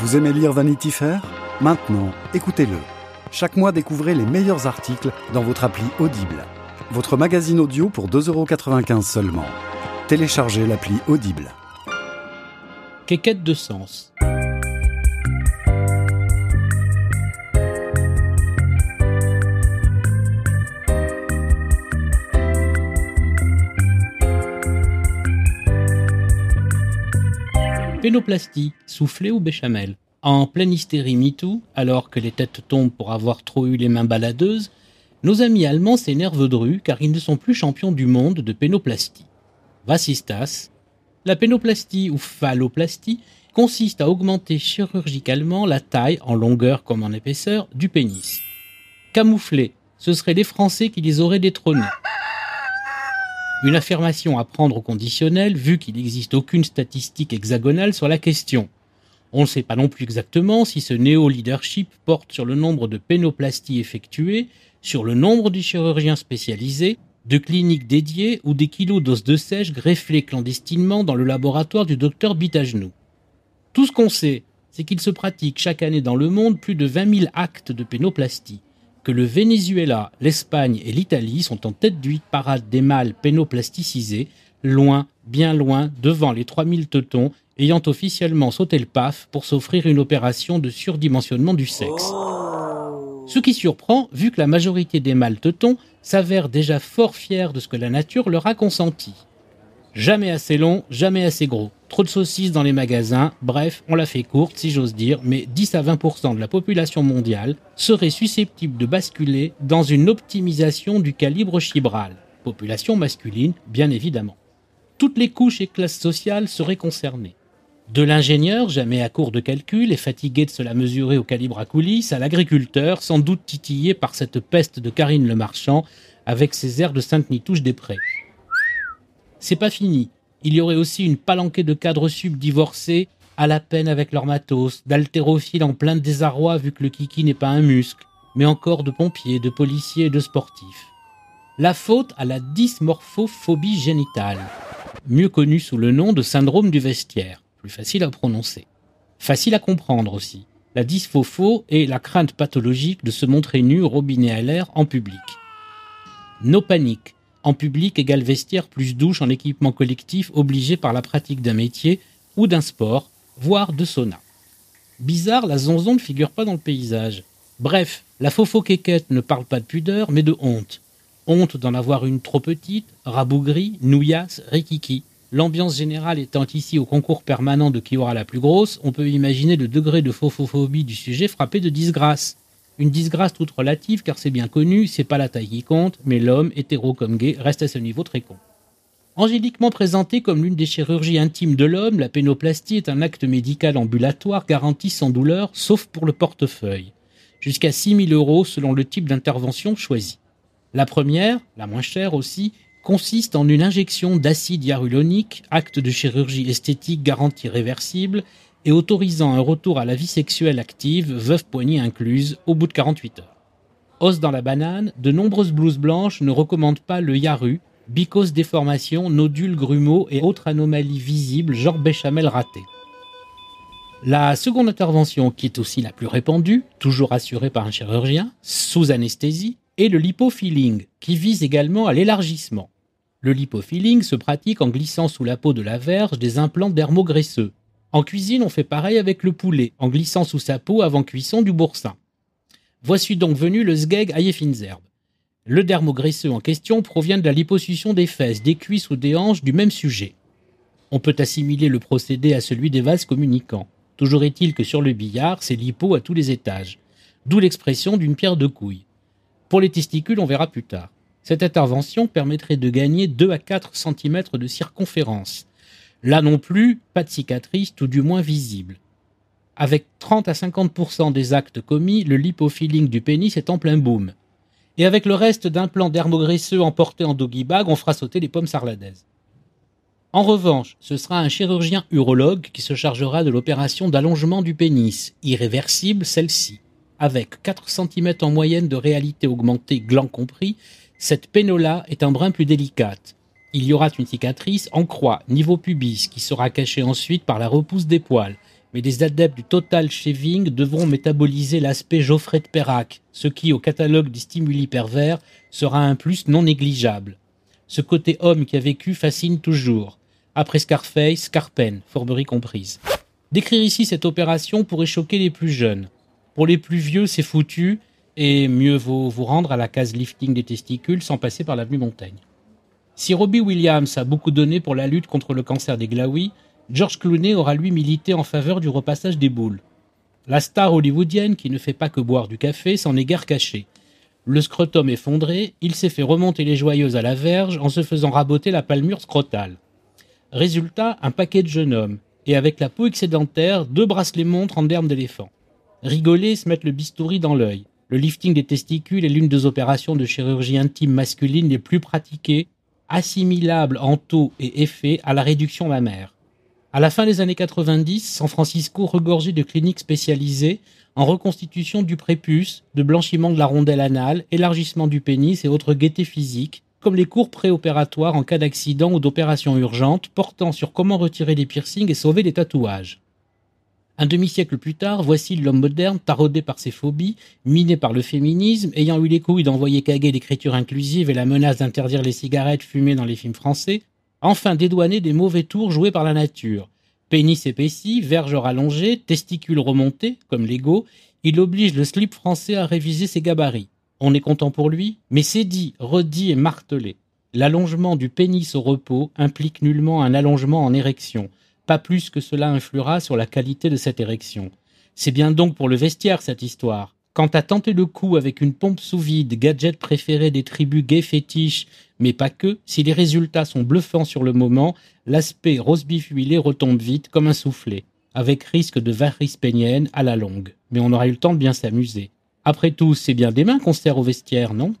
Vous aimez lire Vanity Fair? Maintenant, écoutez-le. Chaque mois, découvrez les meilleurs articles dans votre appli Audible. Votre magazine audio pour 2,95€ seulement. Téléchargez l'appli Audible. Quéquette de sens. Pénoplastie, soufflé ou béchamel En pleine hystérie MeToo, alors que les têtes tombent pour avoir trop eu les mains baladeuses, nos amis allemands s'énervent dru car ils ne sont plus champions du monde de pénoplastie. Vassistas. La pénoplastie ou phalloplastie consiste à augmenter chirurgicalement la taille en longueur comme en épaisseur du pénis. Camouflé, ce seraient les Français qui les auraient détrônés. Une affirmation à prendre au conditionnel, vu qu'il n'existe aucune statistique hexagonale sur la question. On ne sait pas non plus exactement si ce néo-leadership porte sur le nombre de pénoplasties effectuées, sur le nombre de chirurgiens spécialisés, de cliniques dédiées ou des kilos d'os de sèche greffés clandestinement dans le laboratoire du docteur Bitagenou. Tout ce qu'on sait, c'est qu'il se pratique chaque année dans le monde plus de 20 000 actes de pénoplastie que le Venezuela, l'Espagne et l'Italie sont en tête d'huile parade des mâles pénoplasticisés, loin, bien loin, devant les 3000 teutons ayant officiellement sauté le paf pour s'offrir une opération de surdimensionnement du sexe. Ce qui surprend, vu que la majorité des mâles teutons s'avèrent déjà fort fiers de ce que la nature leur a consenti. Jamais assez long, jamais assez gros. Trop de saucisses dans les magasins, bref, on l'a fait courte si j'ose dire, mais 10 à 20% de la population mondiale serait susceptible de basculer dans une optimisation du calibre chibral. Population masculine, bien évidemment. Toutes les couches et classes sociales seraient concernées. De l'ingénieur, jamais à court de calcul et fatigué de se la mesurer au calibre à coulisses, à l'agriculteur, sans doute titillé par cette peste de Karine le Marchand, avec ses airs de Sainte-Nitouche des Prés. C'est pas fini. Il y aurait aussi une palanquée de cadres sub divorcés, à la peine avec leur matos, d'haltérophiles en plein désarroi vu que le kiki n'est pas un muscle, mais encore de pompiers, de policiers et de sportifs. La faute à la dysmorphophobie génitale, mieux connue sous le nom de syndrome du vestiaire, plus facile à prononcer. Facile à comprendre aussi. La dysphopho est la crainte pathologique de se montrer nu robinet à l'air en public. No panique, en public égale vestiaire plus douche en équipement collectif obligé par la pratique d'un métier ou d'un sport, voire de sauna. Bizarre, la zonzon ne figure pas dans le paysage. Bref, la fofo-quéquette ne parle pas de pudeur, mais de honte. Honte d'en avoir une trop petite, rabougrie, nouillasse, rikiki. L'ambiance générale étant ici au concours permanent de qui aura la plus grosse, on peut imaginer le degré de fofophobie du sujet frappé de disgrâce. Une disgrâce toute relative, car c'est bien connu, c'est pas la taille qui compte, mais l'homme, hétéro comme gay, reste à ce niveau très con. Angéliquement présentée comme l'une des chirurgies intimes de l'homme, la pénoplastie est un acte médical ambulatoire garanti sans douleur, sauf pour le portefeuille. Jusqu'à 6 000 euros selon le type d'intervention choisi. La première, la moins chère aussi, consiste en une injection d'acide hyaluronique, acte de chirurgie esthétique garantie réversible, et autorisant un retour à la vie sexuelle active, veuve poignée incluse, au bout de 48 heures. Os dans la banane, de nombreuses blouses blanches ne recommandent pas le yaru, bicose déformation, nodules grumeaux et autres anomalies visibles, genre béchamel raté. La seconde intervention, qui est aussi la plus répandue, toujours assurée par un chirurgien, sous anesthésie, est le lipofilling, qui vise également à l'élargissement. Le lipofilling se pratique en glissant sous la peau de la verge des implants dermograisseux, en cuisine, on fait pareil avec le poulet, en glissant sous sa peau avant cuisson du boursin. Voici donc venu le sgeg Finzerbe. Le dermograisseux en question provient de la liposuction des fesses, des cuisses ou des hanches du même sujet. On peut assimiler le procédé à celui des vases communicants. Toujours est-il que sur le billard, c'est lipo à tous les étages. D'où l'expression d'une pierre de couille. Pour les testicules, on verra plus tard. Cette intervention permettrait de gagner 2 à 4 cm de circonférence, Là non plus, pas de cicatrice, tout du moins visible. Avec 30 à 50% des actes commis, le lipofilling du pénis est en plein boom. Et avec le reste d'implants dermograisseux emportés en doggy bag, on fera sauter les pommes sarladaises. En revanche, ce sera un chirurgien urologue qui se chargera de l'opération d'allongement du pénis, irréversible celle-ci. Avec 4 cm en moyenne de réalité augmentée, gland compris, cette pénola est un brin plus délicate il y aura une cicatrice en croix, niveau pubis, qui sera cachée ensuite par la repousse des poils, mais des adeptes du total shaving devront métaboliser l'aspect Geoffrey de Perrac, ce qui, au catalogue des stimuli pervers, sera un plus non négligeable. Ce côté homme qui a vécu fascine toujours. Après Scarface, Scarpen, forberie comprise. Décrire ici cette opération pourrait choquer les plus jeunes. Pour les plus vieux, c'est foutu, et mieux vaut vous rendre à la case lifting des testicules sans passer par l'avenue Montaigne. Si Robbie Williams a beaucoup donné pour la lutte contre le cancer des glaouis, George Clooney aura lui milité en faveur du repassage des boules. La star hollywoodienne, qui ne fait pas que boire du café, s'en est guère cachée. Le scrotum effondré, il s'est fait remonter les joyeuses à la verge en se faisant raboter la palmure scrotale. Résultat, un paquet de jeunes hommes, et avec la peau excédentaire, deux bracelets montres en derme d'éléphant. Rigoler, se mettre le bistouri dans l'œil. Le lifting des testicules est l'une des opérations de chirurgie intime masculine les plus pratiquées, assimilable en taux et effet à la réduction mammaire. À la fin des années 90, San Francisco regorgeait de cliniques spécialisées en reconstitution du prépuce, de blanchiment de la rondelle anale, élargissement du pénis et autres gaietés physiques, comme les cours préopératoires en cas d'accident ou d'opération urgente portant sur comment retirer les piercings et sauver les tatouages. Un demi-siècle plus tard, voici l'homme moderne, taraudé par ses phobies, miné par le féminisme, ayant eu les couilles d'envoyer caguer l'écriture inclusive et la menace d'interdire les cigarettes fumées dans les films français, enfin dédouané des mauvais tours joués par la nature. Pénis épaissi, verge rallongée, testicules remontés, comme l'ego, il oblige le slip français à réviser ses gabarits. On est content pour lui, mais c'est dit, redit et martelé. L'allongement du pénis au repos implique nullement un allongement en érection, plus que cela influera sur la qualité de cette érection. C'est bien donc pour le vestiaire cette histoire. Quant à tenter le coup avec une pompe sous vide, gadget préféré des tribus gay fétiches, mais pas que, si les résultats sont bluffants sur le moment, l'aspect rose huilé retombe vite comme un soufflet, avec risque de varice pénienne à la longue. Mais on aura eu le temps de bien s'amuser. Après tout, c'est bien des mains qu'on sert au vestiaire, non?